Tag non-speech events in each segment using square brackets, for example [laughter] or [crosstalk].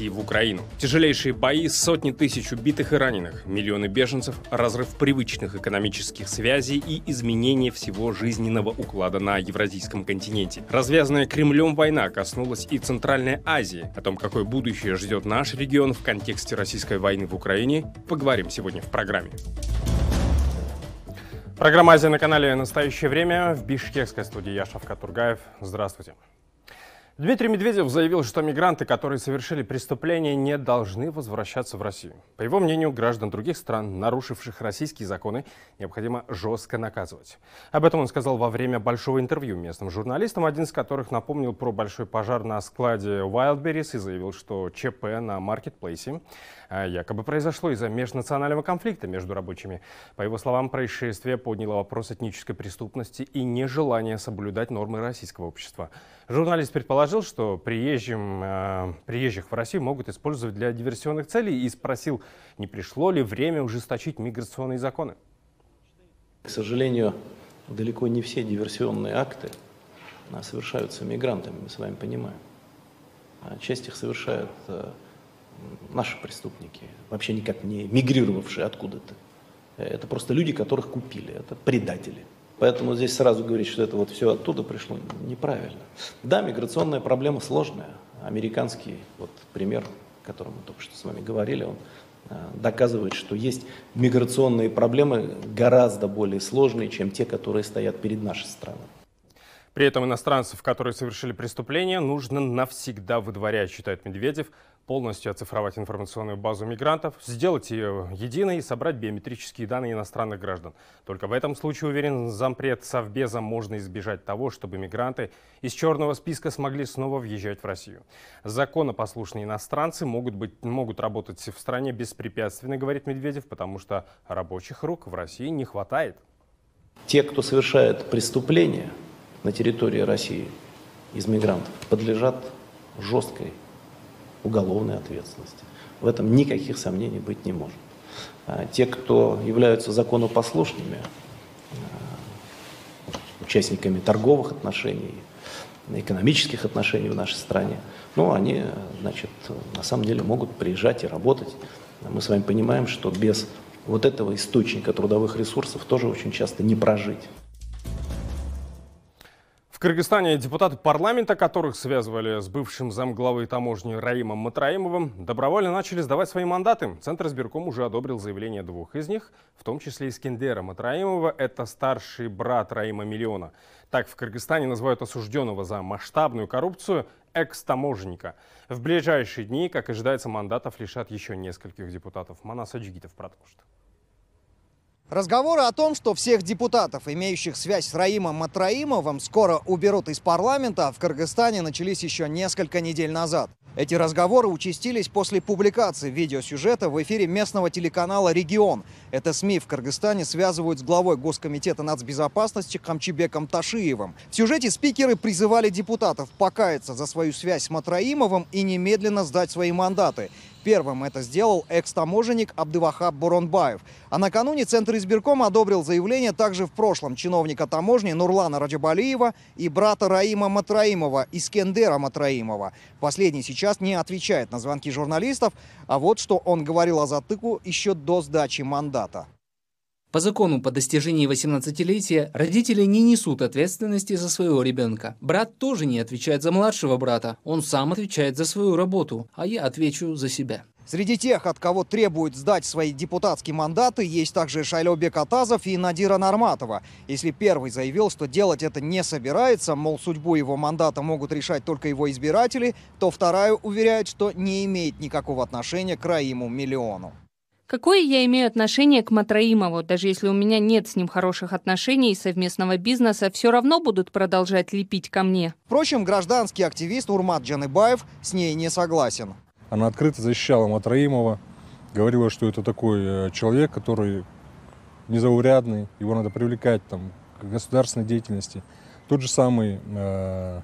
России в Украину. Тяжелейшие бои, сотни тысяч убитых и раненых, миллионы беженцев, разрыв привычных экономических связей и изменение всего жизненного уклада на евразийском континенте. Развязанная Кремлем война коснулась и Центральной Азии. О том, какое будущее ждет наш регион в контексте российской войны в Украине, поговорим сегодня в программе. Программа «Азия» на канале «Настоящее время» в бишкекской студии я Шавкат Тургаев. Здравствуйте. Дмитрий Медведев заявил, что мигранты, которые совершили преступления, не должны возвращаться в Россию. По его мнению, граждан других стран, нарушивших российские законы, необходимо жестко наказывать. Об этом он сказал во время большого интервью местным журналистам, один из которых напомнил про большой пожар на складе Wildberries и заявил, что ЧП на маркетплейсе якобы произошло из-за межнационального конфликта между рабочими. По его словам, происшествие подняло вопрос этнической преступности и нежелания соблюдать нормы российского общества. Журналист предположил, что приезжим, э, приезжих в Россию могут использовать для диверсионных целей и спросил, не пришло ли время ужесточить миграционные законы. К сожалению, далеко не все диверсионные акты а, совершаются мигрантами, мы с вами понимаем. А часть их совершают э, наши преступники, вообще никак не мигрировавшие откуда-то. Это просто люди, которых купили, это предатели. Поэтому здесь сразу говорить, что это вот все оттуда пришло, неправильно. Да, миграционная проблема сложная. Американский вот пример, о котором мы только что с вами говорили, он э, доказывает, что есть миграционные проблемы гораздо более сложные, чем те, которые стоят перед нашей страной. При этом иностранцев, которые совершили преступление, нужно навсегда выдворять, считает Медведев полностью оцифровать информационную базу мигрантов, сделать ее единой и собрать биометрические данные иностранных граждан. Только в этом случае, уверен зампред Совбеза, можно избежать того, чтобы мигранты из черного списка смогли снова въезжать в Россию. Законопослушные иностранцы могут, быть, могут работать в стране беспрепятственно, говорит Медведев, потому что рабочих рук в России не хватает. Те, кто совершает преступления на территории России из мигрантов, подлежат жесткой уголовной ответственности. В этом никаких сомнений быть не может. А те, кто являются законопослушными, а, участниками торговых отношений, экономических отношений в нашей стране, ну, они, значит, на самом деле могут приезжать и работать. Мы с вами понимаем, что без вот этого источника трудовых ресурсов тоже очень часто не прожить. В Кыргызстане депутаты парламента, которых связывали с бывшим замглавой таможни Раимом Матраимовым, добровольно начали сдавать свои мандаты. Центр избирком уже одобрил заявление двух из них, в том числе Искендера Матраимова. Это старший брат Раима Миллиона. Так в Кыргызстане называют осужденного за масштабную коррупцию экс-таможенника. В ближайшие дни, как ожидается, мандатов лишат еще нескольких депутатов. Манас Аджигитов продолжит. Разговоры о том, что всех депутатов, имеющих связь с Раимом Матраимовым, скоро уберут из парламента, в Кыргызстане начались еще несколько недель назад. Эти разговоры участились после публикации видеосюжета в эфире местного телеканала «Регион». Это СМИ в Кыргызстане связывают с главой Госкомитета нацбезопасности Хамчибеком Ташиевым. В сюжете спикеры призывали депутатов покаяться за свою связь с Матраимовым и немедленно сдать свои мандаты. Первым это сделал экс-таможенник Абдывахаб Буронбаев. А накануне Центр избиркома одобрил заявление также в прошлом чиновника таможни Нурлана Раджабалиева и брата Раима Матраимова, Искендера Матраимова. Последний сейчас не отвечает на звонки журналистов, а вот что он говорил о затыку еще до сдачи мандата. По закону, по достижении 18-летия, родители не несут ответственности за своего ребенка. Брат тоже не отвечает за младшего брата. Он сам отвечает за свою работу, а я отвечу за себя. Среди тех, от кого требуют сдать свои депутатские мандаты, есть также Шайлобек Атазов и Надира Нарматова. Если первый заявил, что делать это не собирается, мол, судьбу его мандата могут решать только его избиратели, то вторая уверяет, что не имеет никакого отношения к Раиму Миллиону. Какое я имею отношение к Матраимову? Даже если у меня нет с ним хороших отношений и совместного бизнеса, все равно будут продолжать лепить ко мне. Впрочем, гражданский активист Урмат Джаныбаев с ней не согласен. Она открыто защищала Матраимова, говорила, что это такой э, человек, который незаурядный, его надо привлекать там, к государственной деятельности. Тот же самый э,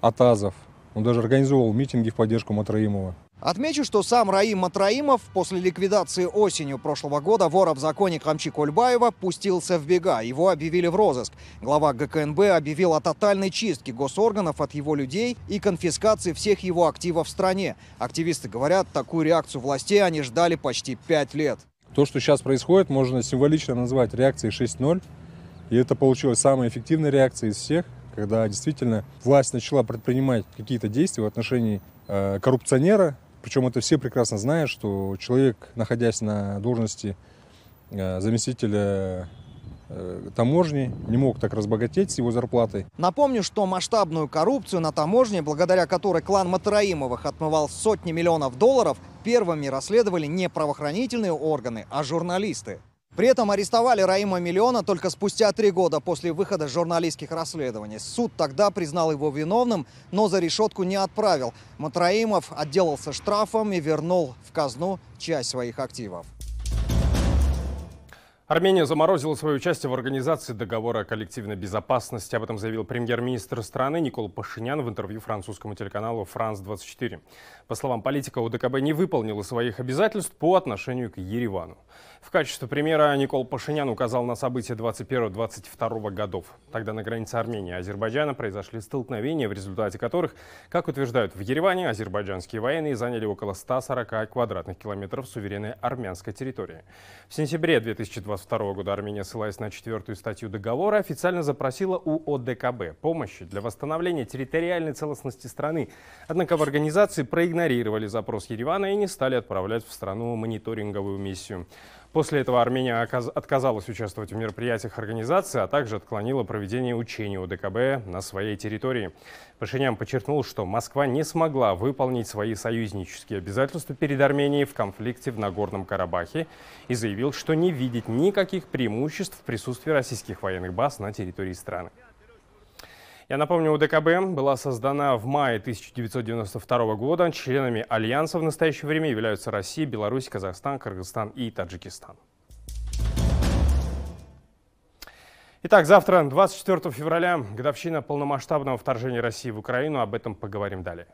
Атазов, он даже организовал митинги в поддержку Матраимова. Отмечу, что сам Раим Матраимов после ликвидации осенью прошлого года вора в законе Камчи Кольбаева пустился в бега. Его объявили в розыск. Глава ГКНБ объявил о тотальной чистке госорганов от его людей и конфискации всех его активов в стране. Активисты говорят, такую реакцию властей они ждали почти пять лет. То, что сейчас происходит, можно символично назвать реакцией 6.0. И это получилась самая эффективная реакция из всех, когда действительно власть начала предпринимать какие-то действия в отношении э, коррупционера, причем это все прекрасно знают, что человек, находясь на должности э, заместителя э, таможни, не мог так разбогатеть с его зарплатой. Напомню, что масштабную коррупцию на таможне, благодаря которой клан Матараимовых отмывал сотни миллионов долларов, первыми расследовали не правоохранительные органы, а журналисты. При этом арестовали Раима Миллиона только спустя три года после выхода журналистских расследований. Суд тогда признал его виновным, но за решетку не отправил. Матраимов отделался штрафом и вернул в казну часть своих активов. Армения заморозила свое участие в организации договора о коллективной безопасности. Об этом заявил премьер-министр страны Никол Пашинян в интервью французскому телеканалу «Франс-24». По словам политика, УДКБ не выполнила своих обязательств по отношению к Еревану. В качестве примера Никол Пашинян указал на события 21-22 годов. Тогда на границе Армении и Азербайджана произошли столкновения, в результате которых, как утверждают в Ереване, азербайджанские военные заняли около 140 квадратных километров суверенной армянской территории. В сентябре 2022 года Армения, ссылаясь на четвертую статью договора, официально запросила у ОДКБ помощи для восстановления территориальной целостности страны. Однако в организации проигнорировали запрос Еревана и не стали отправлять в страну мониторинговую миссию. После этого Армения отказалась участвовать в мероприятиях организации, а также отклонила проведение учений ОДКБ на своей территории. Пашинян подчеркнул, что Москва не смогла выполнить свои союзнические обязательства перед Арменией в конфликте в Нагорном Карабахе и заявил, что не видит никаких преимуществ в присутствии российских военных баз на территории страны. Я напомню, УДКБ была создана в мае 1992 года. Членами Альянса в настоящее время являются Россия, Беларусь, Казахстан, Кыргызстан и Таджикистан. Итак, завтра, 24 февраля, годовщина полномасштабного вторжения России в Украину. Об этом поговорим далее.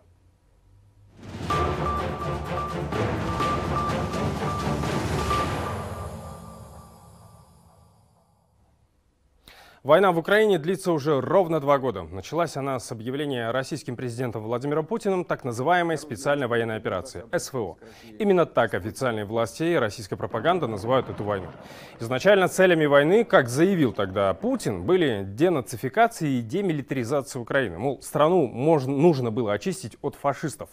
Война в Украине длится уже ровно два года. Началась она с объявления российским президентом Владимиром Путиным так называемой специальной военной операции – СВО. Именно так официальные власти и российская пропаганда называют эту войну. Изначально целями войны, как заявил тогда Путин, были денацификация и демилитаризация Украины. Мол, страну можно, нужно было очистить от фашистов.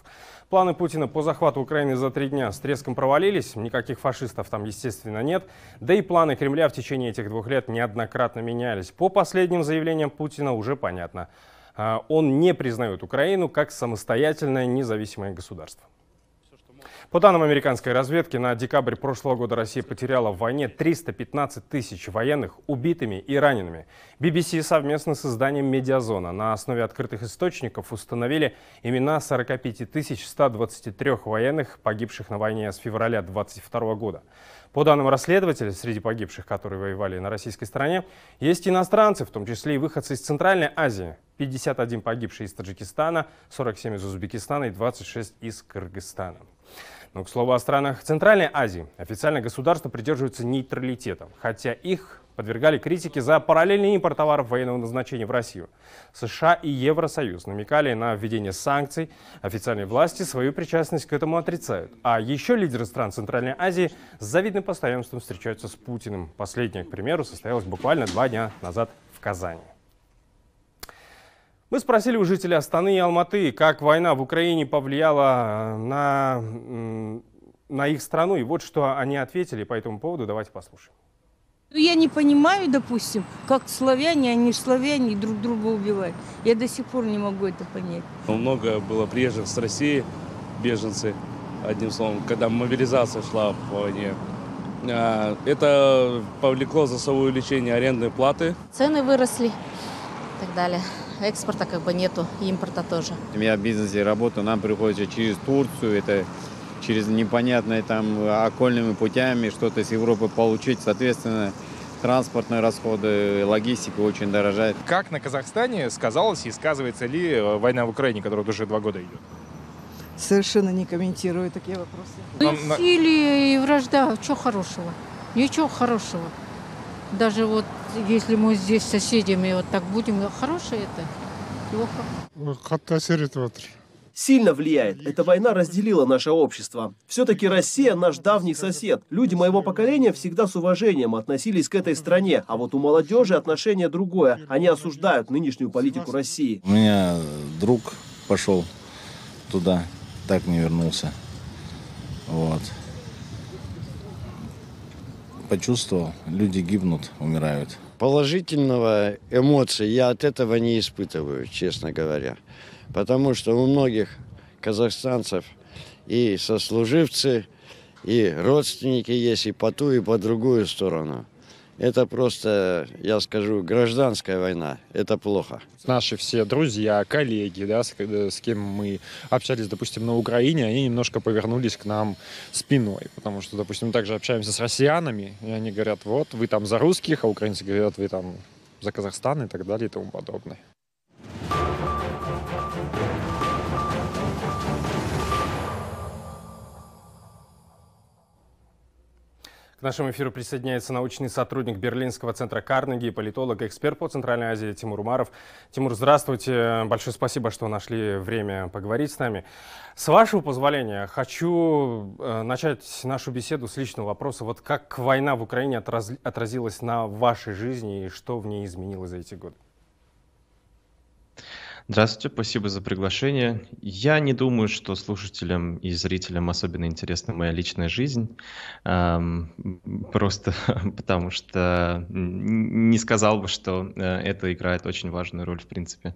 Планы Путина по захвату Украины за три дня с треском провалились, никаких фашистов там, естественно, нет. Да и планы Кремля в течение этих двух лет неоднократно менялись. По последним заявлениям Путина уже понятно. А, он не признает Украину как самостоятельное независимое государство. По данным американской разведки, на декабрь прошлого года Россия потеряла в войне 315 тысяч военных убитыми и ранеными. BBC совместно с изданием «Медиазона» на основе открытых источников установили имена 45 123 военных, погибших на войне с февраля 2022 года. По данным расследователей, среди погибших, которые воевали на российской стороне, есть иностранцы, в том числе и выходцы из Центральной Азии. 51 погибший из Таджикистана, 47 из Узбекистана и 26 из Кыргызстана. Но, к слову о странах Центральной Азии, официально государства придерживаются нейтралитета, хотя их подвергали критике за параллельный импорт товаров военного назначения в Россию. США и Евросоюз намекали на введение санкций. Официальные власти свою причастность к этому отрицают. А еще лидеры стран Центральной Азии с завидным постоянством встречаются с Путиным. Последнее, к примеру, состоялось буквально два дня назад в Казани. Мы спросили у жителей Астаны и Алматы, как война в Украине повлияла э, на, на их страну. И вот что они ответили по этому поводу. Давайте послушаем. Ну, я не понимаю, допустим, как славяне, они же славяне, друг друга убивают. Я до сих пор не могу это понять. Много было приезжих с России, беженцы, одним словом, когда мобилизация шла по войне. А, это повлекло за собой увеличение арендной платы. Цены выросли и так далее экспорта как бы нету, импорта тоже. Я в бизнесе работаю, нам приходится через Турцию, это через непонятные там окольными путями что-то из Европы получить, соответственно, транспортные расходы, логистика очень дорожает. Как на Казахстане сказалось и сказывается ли война в Украине, которая уже два года идет? Совершенно не комментирую такие вопросы. Ну, насилие и вражда, что хорошего? Ничего хорошего. Даже вот если мы здесь с соседями вот так будем, хорошее это? Плохо. Сильно влияет. Эта война разделила наше общество. Все-таки Россия наш давний сосед. Люди моего поколения всегда с уважением относились к этой стране, а вот у молодежи отношение другое. Они осуждают нынешнюю политику России. У меня друг пошел туда, так не вернулся. Вот. Почувствовал, люди гибнут, умирают. Положительного эмоций я от этого не испытываю, честно говоря. Потому что у многих казахстанцев и сослуживцы, и родственники есть и по ту, и по другую сторону. Это просто, я скажу, гражданская война. Это плохо. Наши все друзья, коллеги, да, с, с кем мы общались, допустим, на Украине, они немножко повернулись к нам спиной. Потому что, допустим, мы также общаемся с россиянами, и они говорят, вот, вы там за русских, а украинцы говорят, вы там за Казахстан и так далее и тому подобное. К нашему эфиру присоединяется научный сотрудник Берлинского центра Карнеги, политолог, эксперт по Центральной Азии Тимур Умаров. Тимур, здравствуйте. Большое спасибо, что нашли время поговорить с нами. С вашего позволения, хочу э, начать нашу беседу с личного вопроса. Вот как война в Украине отразилась на вашей жизни и что в ней изменилось за эти годы? Здравствуйте, спасибо за приглашение. Я не думаю, что слушателям и зрителям особенно интересна моя личная жизнь, просто [laughs] потому что не сказал бы, что э, это играет очень важную роль в принципе.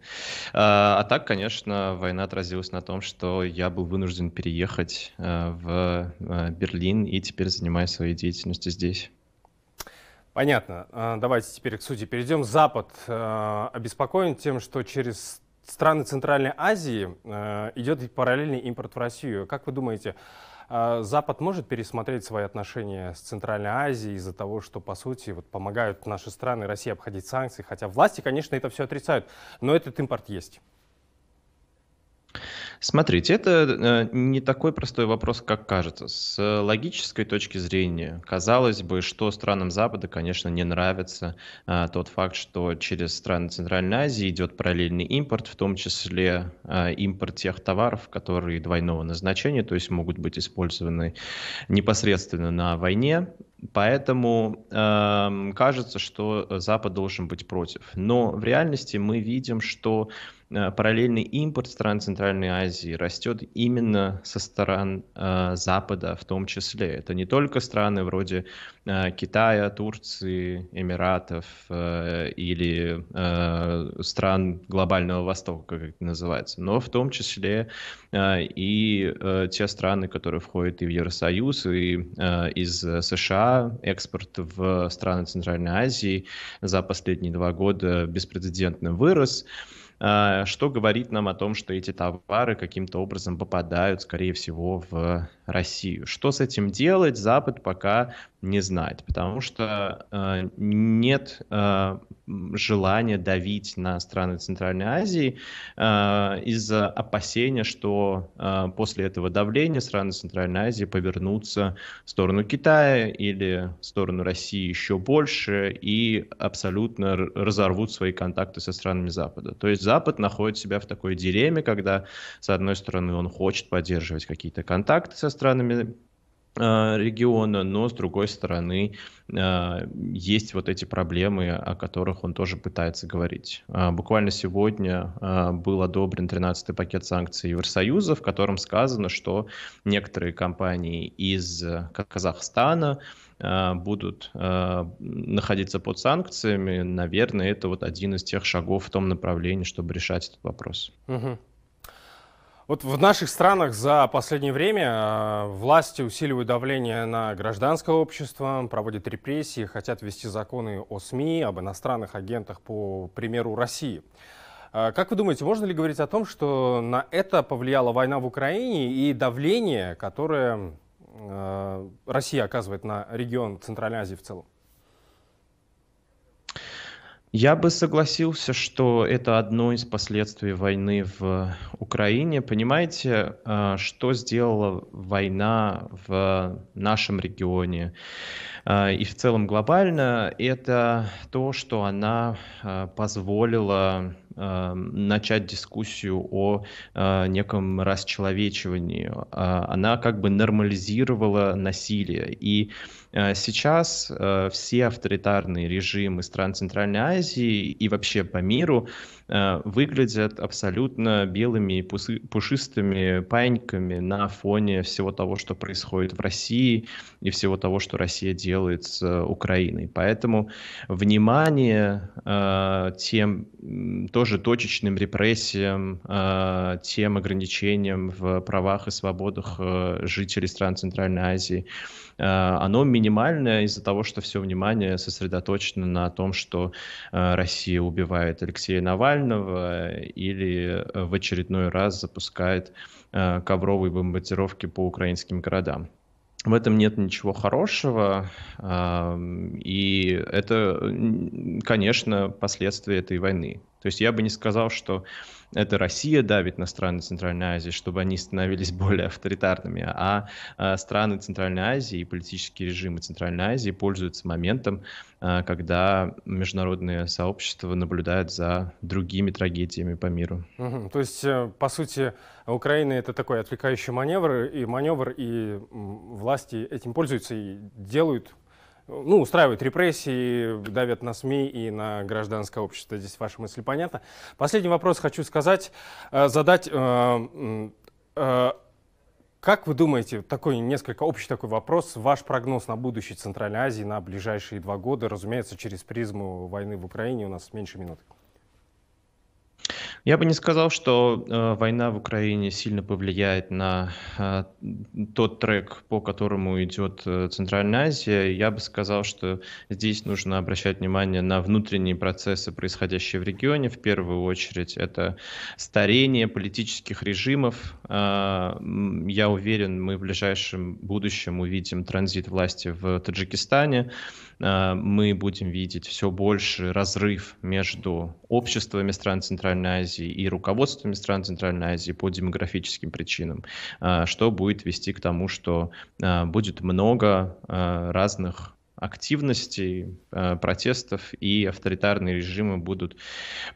А, а так, конечно, война отразилась на том, что я был вынужден переехать э, в э, Берлин и теперь занимаюсь своей деятельностью здесь. Понятно. А, давайте теперь к сути перейдем. Запад обеспокоен тем, что через страны Центральной Азии э, идет параллельный импорт в Россию. Как вы думаете, э, Запад может пересмотреть свои отношения с Центральной Азией из-за того, что, по сути, вот, помогают наши страны России обходить санкции? Хотя власти, конечно, это все отрицают, но этот импорт есть. Смотрите, это э, не такой простой вопрос, как кажется. С логической точки зрения, казалось бы, что странам Запада, конечно, не нравится а, тот факт, что через страны Центральной Азии идет параллельный импорт, в том числе а, импорт тех товаров, которые двойного назначения, то есть могут быть использованы непосредственно на войне, Поэтому э, кажется, что Запад должен быть против. Но в реальности мы видим, что параллельный импорт стран Центральной Азии растет именно со стороны э, Запада в том числе. Это не только страны вроде э, Китая, Турции, Эмиратов э, или э, стран глобального Востока, как это называется, но в том числе э, и э, те страны, которые входят и в Евросоюз, и э, из США экспорт в страны Центральной Азии за последние два года беспрецедентно вырос. А, что говорит нам о том, что эти товары каким-то образом попадают, скорее всего, в Россию. Что с этим делать, Запад пока не знает, потому что э, нет э, желания давить на страны Центральной Азии э, из-за опасения, что э, после этого давления страны Центральной Азии повернутся в сторону Китая или в сторону России еще больше и абсолютно разорвут свои контакты со странами Запада. То есть Запад находит себя в такой дилемме, когда, с одной стороны, он хочет поддерживать какие-то контакты со странами а, региона, но с другой стороны а, есть вот эти проблемы, о которых он тоже пытается говорить. А, буквально сегодня был одобрен 13-й пакет санкций Евросоюза, в котором сказано, что некоторые компании из Казахстана будут находиться под санкциями. Наверное, это вот один из тех шагов в том направлении, чтобы решать этот вопрос. Угу. Вот в наших странах за последнее время э, власти усиливают давление на гражданское общество, проводят репрессии, хотят ввести законы о СМИ, об иностранных агентах, по примеру России. Э, как вы думаете, можно ли говорить о том, что на это повлияла война в Украине и давление, которое э, Россия оказывает на регион Центральной Азии в целом? Я бы согласился, что это одно из последствий войны в Украине. Понимаете, а, что сделала война в нашем регионе и в целом глобально, это то, что она а, позволила начать дискуссию о неком расчеловечивании. Она как бы нормализировала насилие. И сейчас все авторитарные режимы стран Центральной Азии и вообще по миру выглядят абсолютно белыми и пушистыми паиньками на фоне всего того, что происходит в России и всего того, что Россия делает с Украиной. Поэтому внимание тем тоже точечным репрессиям, тем ограничениям в правах и свободах жителей стран Центральной Азии – Э, оно минимальное из-за того, что все внимание сосредоточено на том, что э, Россия убивает Алексея Навального или э, в очередной раз запускает ковровые бомбардировки по украинским городам. В этом нет ничего хорошего, и это, конечно, последствия этой войны. То есть я бы не сказал, что это Россия давит на страны Центральной Азии, чтобы они становились [laughs] более авторитарными, а, а страны Центральной Азии и политические режимы Центральной Азии пользуются моментом, а, когда международное сообщество наблюдает за другими трагедиями по миру. Угу. То есть, э, по сути, Украина это такой отвлекающий маневр, и маневр, и власти этим пользуются и делают ну, устраивают репрессии, давят на СМИ и на гражданское общество. Здесь ваша мысль понятна. Последний вопрос хочу сказать, э, задать. Э, э, как вы думаете, такой несколько общий такой вопрос, ваш прогноз на будущее Центральной Азии на ближайшие два года, разумеется, через призму войны в Украине, у нас меньше минуты. Я бы не сказал, что э, война в Украине сильно повлияет на э, тот трек, по которому идет э, Центральная Азия. Я бы сказал, что здесь нужно обращать внимание на внутренние процессы, происходящие в регионе. В первую очередь это старение политических режимов. Э, я уверен, мы в ближайшем будущем увидим транзит власти в Таджикистане. Мы будем видеть все больше разрыв между обществами стран Центральной Азии и руководствами стран Центральной Азии по демографическим причинам, э, что будет вести к тому, что э, будет много разных активностей, протестов, и авторитарные режимы будут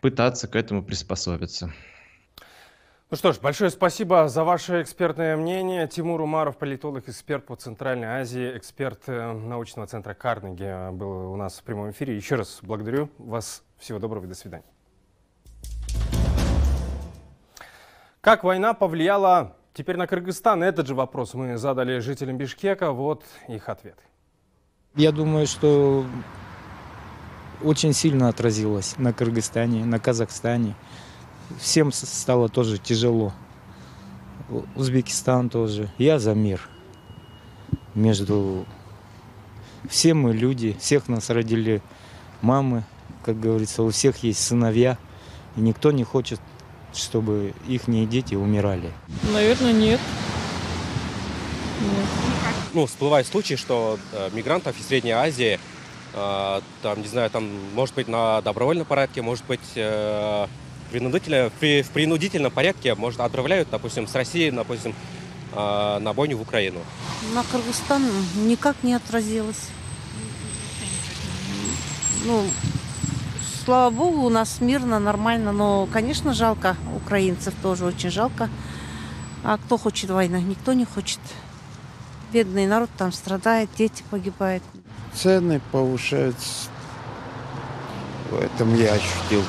пытаться к этому приспособиться. Ну что ж, большое спасибо за ваше экспертное мнение. Тимур Умаров, политолог, эксперт по Центральной Азии, эксперт э, научного центра Карнеги был у нас в прямом эфире. Еще раз благодарю вас. Всего доброго и до свидания. Как война повлияла теперь на Кыргызстан? Этот же вопрос мы задали жителям Бишкека. Вот их ответ. Я думаю, что очень сильно отразилось на Кыргызстане, на Казахстане всем стало тоже тяжело. Узбекистан тоже. Я за мир. Между все мы люди, всех нас родили мамы, как говорится, у всех есть сыновья, и никто не хочет, чтобы их дети умирали. Наверное, нет. нет. Ну, всплывают случаи, что э, мигрантов из Средней Азии, э, там, не знаю, там, может быть, на добровольном порядке, может быть, э, принудительно, при, в принудительном порядке может, отправляют, допустим, с России, допустим, э, на бойню в Украину. На Кыргызстан никак не отразилось. Ну, слава богу, у нас мирно, нормально, но, конечно, жалко украинцев тоже очень жалко. А кто хочет войны? Никто не хочет. Бедный народ там страдает, дети погибают. Цены повышаются. В этом я ощутил.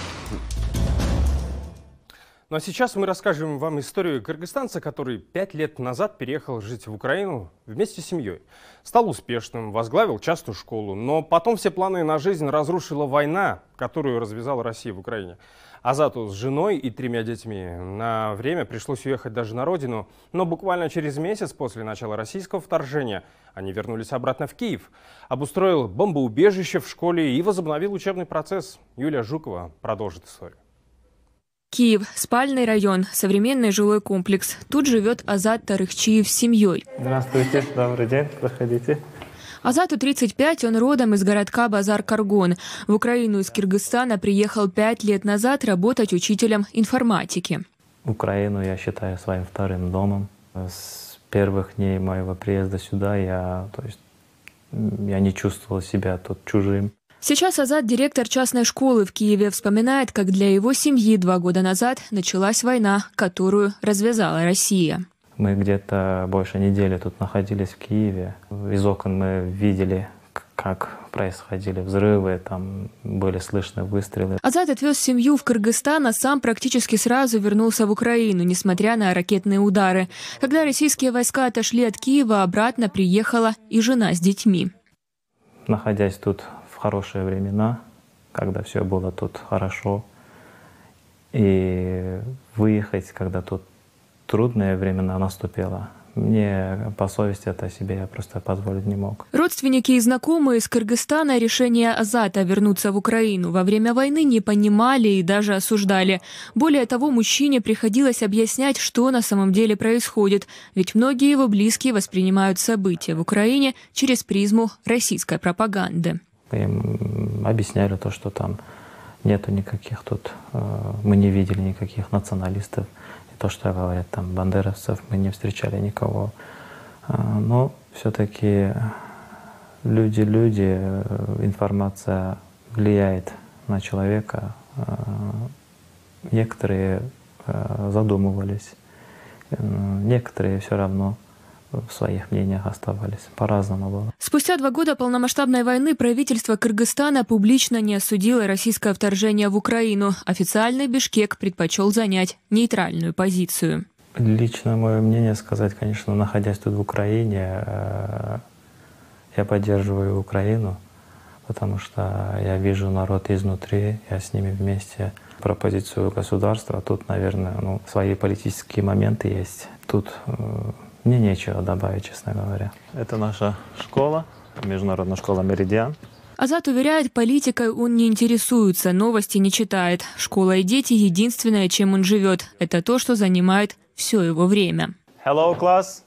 Ну а сейчас мы расскажем вам историю кыргызстанца, который пять лет назад переехал жить в Украину вместе с семьей. Стал успешным, возглавил частную школу, но потом все планы на жизнь разрушила война, которую развязала Россия в Украине. Азату с женой и тремя детьми на время пришлось уехать даже на родину, но буквально через месяц после начала российского вторжения они вернулись обратно в Киев. Обустроил бомбоубежище в школе и возобновил учебный процесс. Юлия Жукова продолжит историю. Киев, спальный район, современный жилой комплекс. Тут живет Азат Тарыхчиев с семьей. Здравствуйте, добрый день, проходите. Азату 35, он родом из городка Базар-Каргон. В Украину из Киргизстана приехал пять лет назад работать учителем информатики. Украину я считаю своим вторым домом. С первых дней моего приезда сюда я, то есть, я не чувствовал себя тут чужим. Сейчас Азат, директор частной школы в Киеве, вспоминает, как для его семьи два года назад началась война, которую развязала Россия. Мы где-то больше недели тут находились в Киеве. Из окон мы видели, как происходили взрывы, там были слышны выстрелы. Азат отвез семью в Кыргызстан, а сам практически сразу вернулся в Украину, несмотря на ракетные удары. Когда российские войска отошли от Киева, обратно приехала и жена с детьми. Находясь тут хорошие времена, когда все было тут хорошо. И выехать, когда тут трудные времена наступило, мне по совести это себе я просто позволить не мог. Родственники и знакомые из Кыргызстана решение Азата вернуться в Украину во время войны не понимали и даже осуждали. Более того, мужчине приходилось объяснять, что на самом деле происходит, ведь многие его близкие воспринимают события в Украине через призму российской пропаганды. Им объясняли то, что там нету никаких тут, э, мы не видели никаких националистов. И то, что говорят там бандеровцев, мы не встречали никого. Э, но все-таки люди-люди, э, информация влияет на человека. Некоторые задумывались, некоторые все равно в своих мнениях оставались. По-разному было. Спустя два года полномасштабной войны правительство Кыргызстана публично не осудило российское вторжение в Украину. Официальный Бишкек предпочел занять нейтральную позицию. Лично мое мнение сказать, конечно, находясь тут в Украине, э, я поддерживаю Украину, потому что я вижу народ изнутри, я с ними вместе про позицию государства. Тут, наверное, ну, свои политические моменты есть. Тут э, мне нечего добавить, честно говоря. Это наша школа, международная школа «Меридиан». Азат уверяет, политикой он не интересуется, новости не читает. Школа и дети – единственное, чем он живет. Это то, что занимает все его время. Hello, class.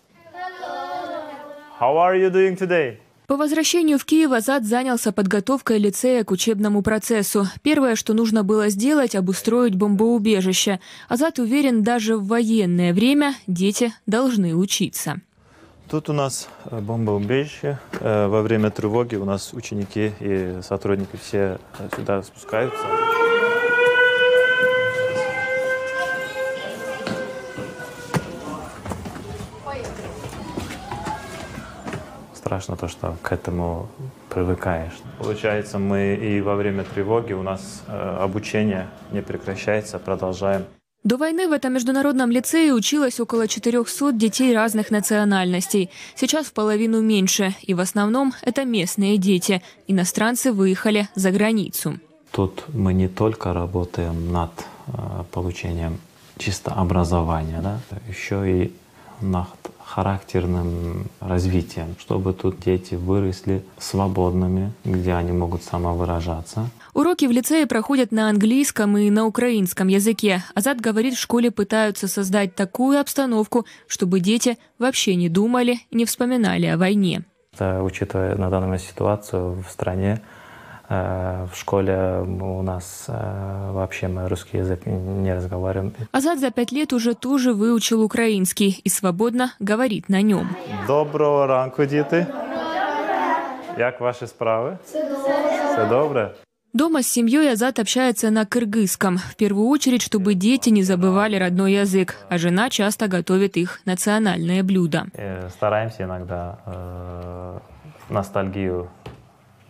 How are you doing today? По возвращению в Киев Азат занялся подготовкой лицея к учебному процессу. Первое, что нужно было сделать – обустроить бомбоубежище. Азат уверен, даже в военное время дети должны учиться. Тут у нас э, бомбоубежище. Э, во время тревоги у нас ученики и сотрудники все сюда спускаются. Страшно то, что к этому привыкаешь. Получается, мы и во время тревоги у нас э, обучение не прекращается, продолжаем. До войны в этом международном лицее училось около 400 детей разных национальностей. Сейчас в половину меньше, и в основном это местные дети. Иностранцы выехали за границу. Тут мы не только работаем над э, получением чисто образования, да, еще и над характерным развитием, чтобы тут дети выросли свободными, где они могут самовыражаться. Уроки в лицее проходят на английском и на украинском языке. Азат говорит, в школе пытаются создать такую обстановку, чтобы дети вообще не думали не вспоминали о войне. Учитывая на данную ситуацию в стране, в школе у нас э, вообще мы русский язык не разговариваем. Азат за пять лет уже тоже выучил украинский и свободно говорит на нем. Доброго ранку, діти. Як ваши справы? Все добре? Дома с семьей Азат общается на кыргызском. В первую очередь, чтобы дети не забывали родной язык, а жена часто готовит их национальные блюда. Э, стараемся иногда э, ностальгию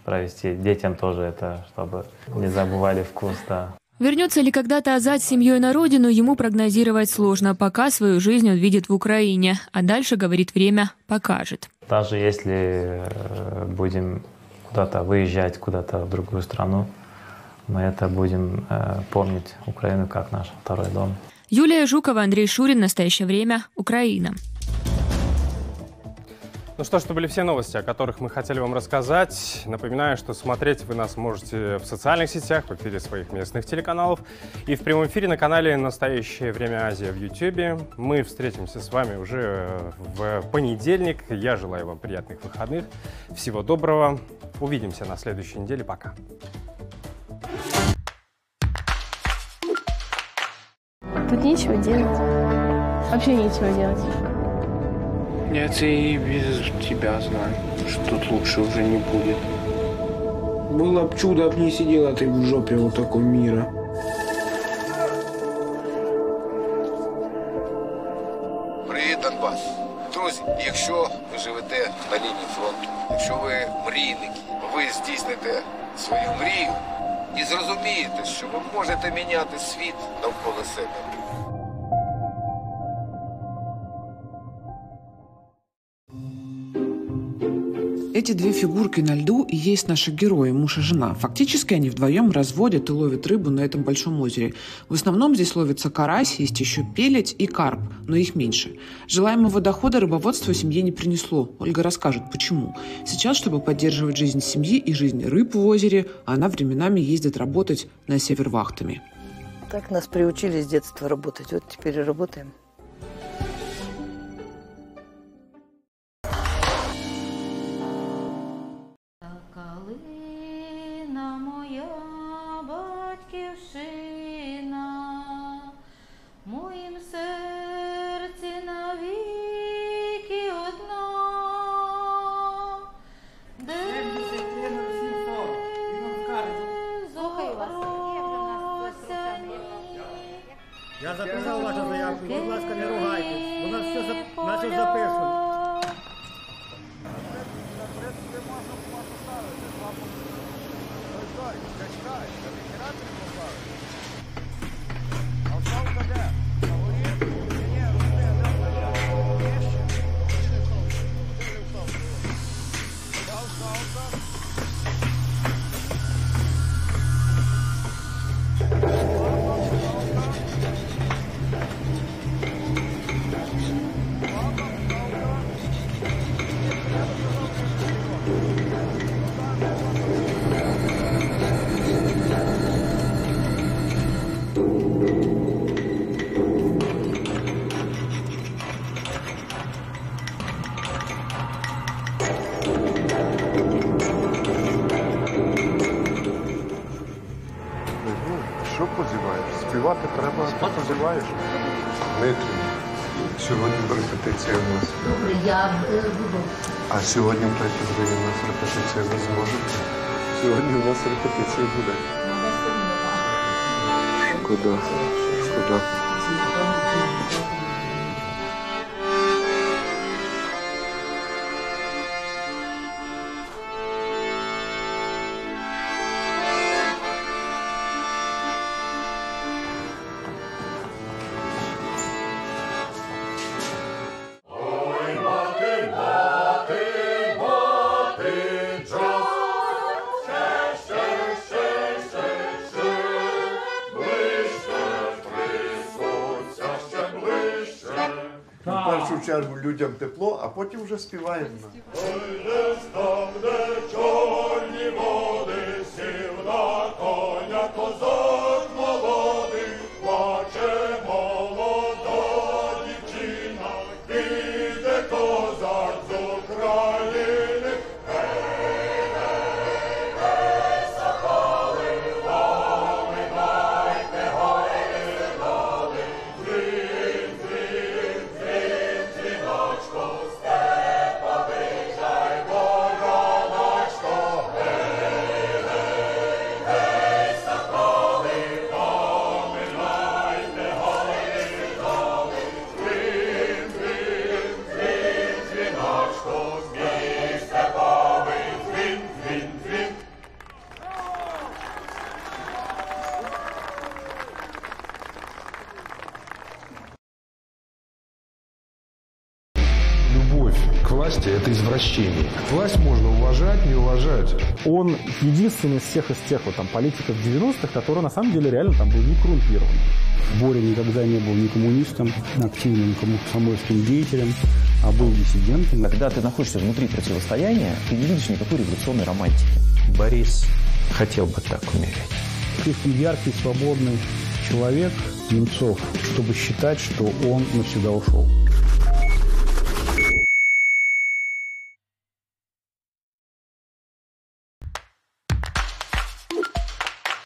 провести. Детям тоже это, чтобы не забывали вкус, да. Вернется ли когда-то Азат с семьей на родину, ему прогнозировать сложно, пока свою жизнь он видит в Украине. А дальше, говорит время, покажет. Даже если э, будем куда-то выезжать, куда-то в другую страну, мы это будем э, помнить Украину как наш второй дом. Юлия Жукова, Андрей Шурин. Настоящее время. Украина. Ну что ж, это были все новости, о которых мы хотели вам рассказать. Напоминаю, что смотреть вы нас можете в социальных сетях, в эфире своих местных телеканалов и в прямом эфире на канале «Настоящее время Азия» в YouTube. Мы встретимся с вами уже в понедельник. Я желаю вам приятных выходных. Всего доброго. Увидимся на следующей неделе. Пока. Тут нечего делать. Вообще нечего делать. Нет, и без тебя знаю, что тут лучше уже не будет. Было б чудо, б не сидела ты в жопе вот такой мира. Привіт, Донбас. Друзі, якщо ви живете на лінії фронту, якщо ви мрійники, ви здійсните свою мрію і зрозумієте, що ви можете міняти світ навколо себе. Эти две фигурки на льду и есть наши герои, муж и жена. Фактически они вдвоем разводят и ловят рыбу на этом большом озере. В основном здесь ловится карась, есть еще пеледь и карп, но их меньше. Желаемого дохода рыбоводство семье не принесло. Ольга расскажет, почему. Сейчас, чтобы поддерживать жизнь семьи и жизнь рыб в озере, она временами ездит работать на север вахтами. Так нас приучили с детства работать. Вот теперь и работаем. репетиція у нас. Я буду. А сьогодні в третій годині у нас репетиція ви зможете? Сьогодні у нас репетиція буде. Шкода, шкода. В першу чергу людям тепло, а потім вже співаємо. Власти – это извращение. Власть можно уважать, не уважать. Он единственный из всех из тех вот, там, политиков 90-х, который на самом деле реально там был не коррумпирован. Боря никогда не был ни коммунистом, активным комсомольским деятелем, а был диссидентом. Когда ты находишься внутри противостояния, ты не видишь никакой революционной романтики. Борис хотел бы так умереть. Слишком яркий, свободный человек Немцов, чтобы считать, что он навсегда ушел.